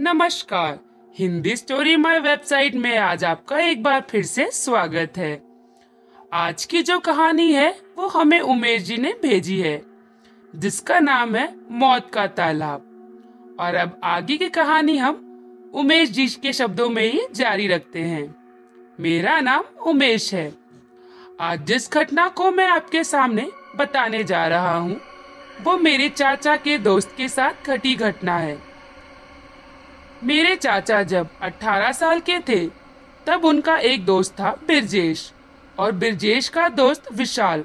नमस्कार। Hindi story my website में आज आपका एक बार फिर से स्वागत है। आज की जो कहानी है, वो हमें उमेश जी ने भेजी है, जिसका नाम है मौत का तालाब। और अब आगे की कहानी हम उमेश जी के शब्दों में ही जारी रखते हैं। मेरा नाम उमेश है। आज जिस घटना को मैं आपके सामने बताने जा रहा हूँ, वो मेरे चाचा के दोस्त के साथ घटी घटना है। मेरे चाचा जब 18 साल के थे, तब उनका एक दोस्त था बिरजेश, और बिरजेश का दोस्त विशाल।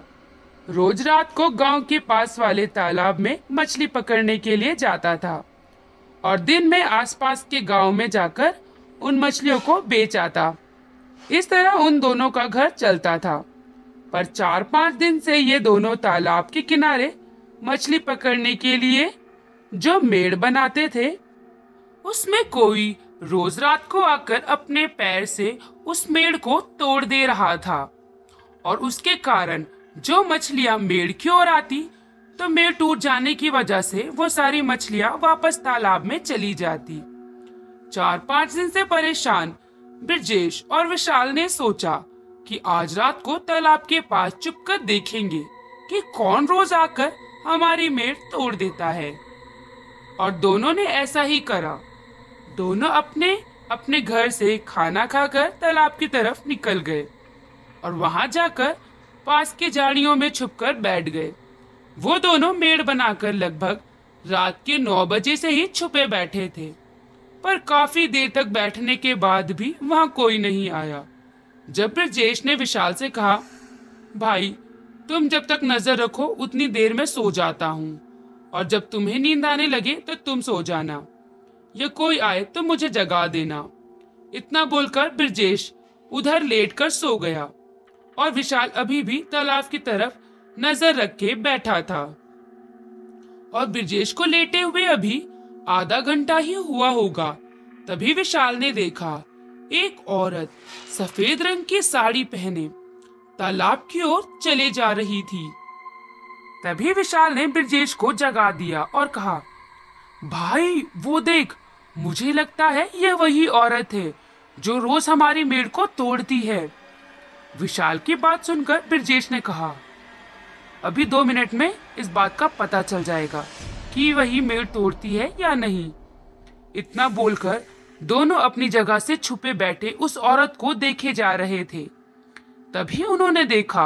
रोज रात को गाँव के पास वाले तालाब में मछली पकड़ने के लिए जाता था, और दिन में आसपास के गाँव में जाकर उन मछलियों को बेच आता। इस तरह उन दोनों का घर चलता था, पर चार पाँच दिन से ये दोनों तालाब के किनारे मछली पकड़ने के लिए जो मेड़ बनाते थे उसमें कोई रोज रात को आकर अपने पैर से उस मेड़ को तोड़ दे रहा था। और उसके कारण जो मछलियाँ मेड़ की ओर आती तो मेड़ टूट जाने की वजह से वो सारी मछलियाँ वापस तालाब में चली जाती। चार पाँच दिन से परेशान, ब्रजेश और विशाल ने सोचा कि आज रात को तालाब के पास चुपकर देखेंगे कि कौन रोज आकर हमारी मेड़ तोड़ देता है। और दोनों ने ऐसा ही करा। दोनों अपने अपने घर से खाना खाकर तालाब की तरफ़ निकल गए और वहाँ जाकर पास के झाड़ियों में छुपकर बैठ गए। वो दोनों मेड़ बनाकर लगभग रात के नौ बजे से ही छुपे बैठे थे, पर काफ़ी देर तक बैठने के बाद भी वहाँ कोई नहीं आया। जब ब्रजेश ने विशाल से कहा, भाई, तुम जब तक नज़र रखो, उतनी देर में सो जाता हूँ, और जब तुम्हें नींद आने लगे तो तुम सो जाना। या कोई आए तो मुझे जगा देना। इतना बोलकर ब्रजेश उधर लेटकर सो गया और विशाल अभी भी तालाब की तरफ़ नज़र रख के बैठा था। और ब्रजेश को लेटे हुए अभी आधा घंटा ही हुआ होगा, तभी विशाल ने देखा एक औरत सफ़ेद रंग की साड़ी पहने तालाब की ओर चले जा रही थी। तभी विशाल ने ब्रजेश को जगा दिया और कहा, भाई, वो देख मुझे लगता है यह वही औरत है, जो रोज हमारी मेड़ को तोड़ती है। विशाल की बात सुनकर ब्रजेश ने कहा, अभी दो मिनट में इस बात का पता चल जाएगा कि वही मेड़ तोड़ती है या नहीं। इतना बोलकर दोनों अपनी जगह से छुपे बैठे उस औरत को देखे जा रहे थे। तभी उन्होंने देखा,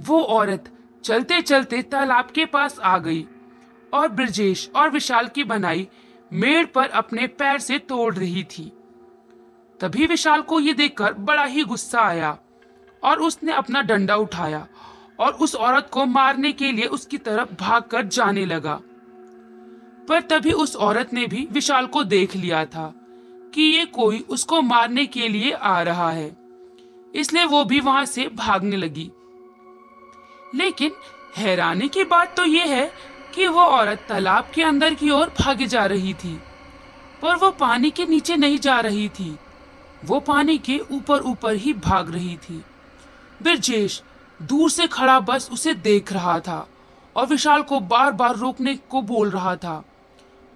वो औरत चलते चलते तालाब के पास आ गई और ब्रजेश और विशाल की बनाई मेड़ पर अपने पैर से तोड़ रही थी। तभी विशाल को ये देखकर बड़ा ही गुस्सा आया और उसने अपना डंडा उठाया और उस औरत को मारने के लिए उसकी तरफ़ भागकर जाने लगा। पर तभी उस औरत ने भी विशाल को देख लिया था कि ये कोई उसको मारने के लिए आ रहा है, इसलिए वो भी वहाँ से भागने लगी। लेकिन हैरानी की बात तो ये है कि वो औरत तालाब के अंदर की ओर भागे जा रही थी, पर वो पानी के नीचे नहीं जा रही थी। वो पानी के ऊपर ऊपर ही भाग रही थी। ब्रजेश दूर से खड़ा बस उसे देख रहा था और विशाल को बार बार रोकने को बोल रहा था।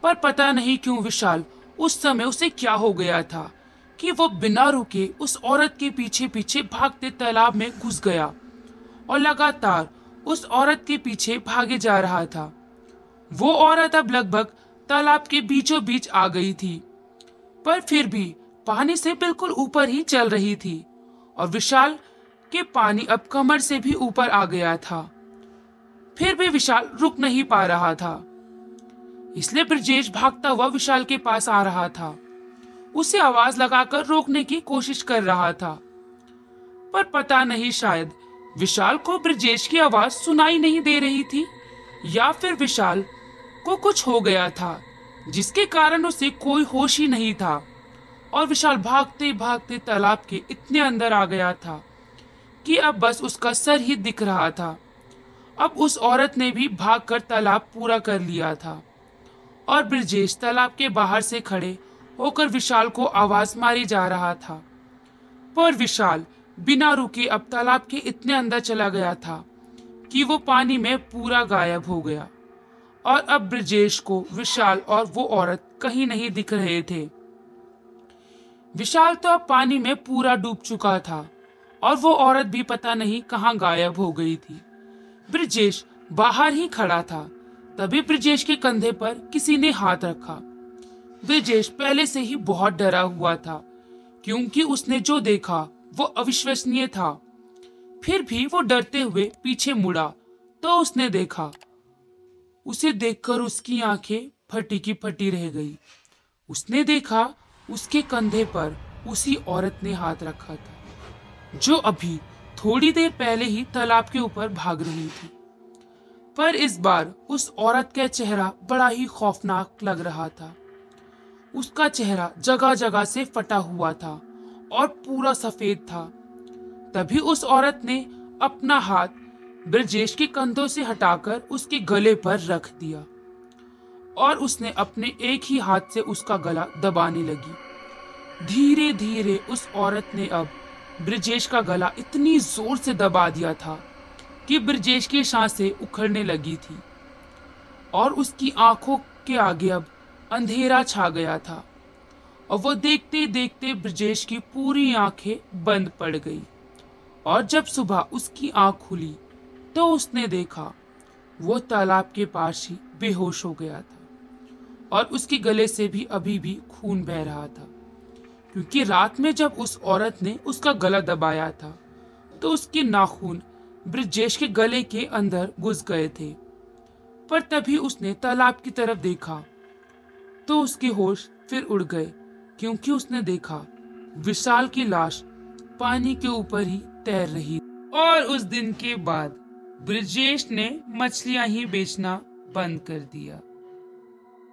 पर पता नहीं क्यों विशाल, उस समय उसे क्या हो गया था कि वो बिना रुके उस औरत के पीछे पीछे भागते तालाब में घुस गया और लगातार उस औरत के पीछे भागे जा रहा था। वो औरत अब लगभग तालाब के बीचों बीच आ गई थी, पर फिर भी पानी से बिल्कुल ऊपर ही चल रही थी और विशाल के पानी अब कमर से भी ऊपर आ गया था। फिर भी विशाल रुक नहीं पा रहा था, इसलिए ब्रजेश भागता हुआ विशाल के पास आ रहा था। उसे आवाज़ लगाकर रोकने की कोशिश कर रहा था, पर पता नहीं शायद विशाल को ब्रजेश की आवाज़ सुनाई नहीं दे रही थी या फिर विशाल को कुछ हो गया था, जिसके कारण उसे कोई होश ही नहीं था। और विशाल भागते भागते तालाब के इतने अंदर आ गया था कि अब बस उसका सर ही दिख रहा था। अब उस औरत ने भी भागकर तालाब पूरा कर लिया था। और ब्रजेश तालाब के बाहर से खड़े होकर विशाल को आवाज़ मारी जा रहा था। पर विशाल बिना रुके अब तालाब के इतने अंदर चला गया था कि वो पानी में पूरा गायब हो गया। और अब ब्रजेश को विशाल और वो औरत कहीं नहीं दिख रहे थे। विशाल तो अब पानी में पूरा डूब चुका था और वो औरत भी पता नहीं कहाँ गायब हो गई थी। ब्रजेश बाहर ही खड़ा था, तभी ब्रजेश के कंधे पर किसी ने हाथ रखा। ब्रजेश पहले से ही बहुत डरा हुआ था, क्योंकि उसने जो देखा वो अविश्वसनीय था। फिर भी वो डरते हुए पीछे मुड़ा तो उसने देखा उसे देखकर उसकी आँखें फटी की फटी रह गई। उसने देखा, उसके कंधे पर उसी औरत ने हाथ रखा था, जो अभी थोड़ी देर पहले ही तालाब के ऊपर भाग रही थी। पर इस बार उस औरत का चेहरा बड़ा ही खौफनाक लग रहा था। उसका चेहरा जगह जगह से फटा हुआ था और पूरा सफ़ेद था। तभी उस औरत ने अपना हाथ ब्रजेश के कंधों से हटाकर उसके गले पर रख दिया और उसने अपने एक ही हाथ से उसका गला दबाने लगी। धीरे धीरे उस औरत ने अब ब्रजेश का गला इतनी ज़ोर से दबा दिया था कि ब्रजेश की साँसें उखड़ने लगी थी और उसकी आँखों के आगे अब अंधेरा छा गया था और वो देखते देखते ब्रजेश की पूरी आँखें बंद पड़ गई और जब सुबह उसकी आँख खुली तो उसने देखा, वो तालाब के पास ही बेहोश हो गया था और उसके गले से भी अभी भी खून बह रहा था। क्योंकि रात में जब उस औरत ने उसका गला दबाया था तो उसके नाखून ब्रजेश के गले के अंदर घुस गए थे। पर तभी उसने तालाब की तरफ़ देखा तो उसके होश फिर उड़ गए, क्योंकि उसने देखा, विशाल की लाश पानी के ऊपर ही तैर रही और उस दिन के बाद ब्रजेश ने मछलियाँ ही बेचना बंद कर दिया।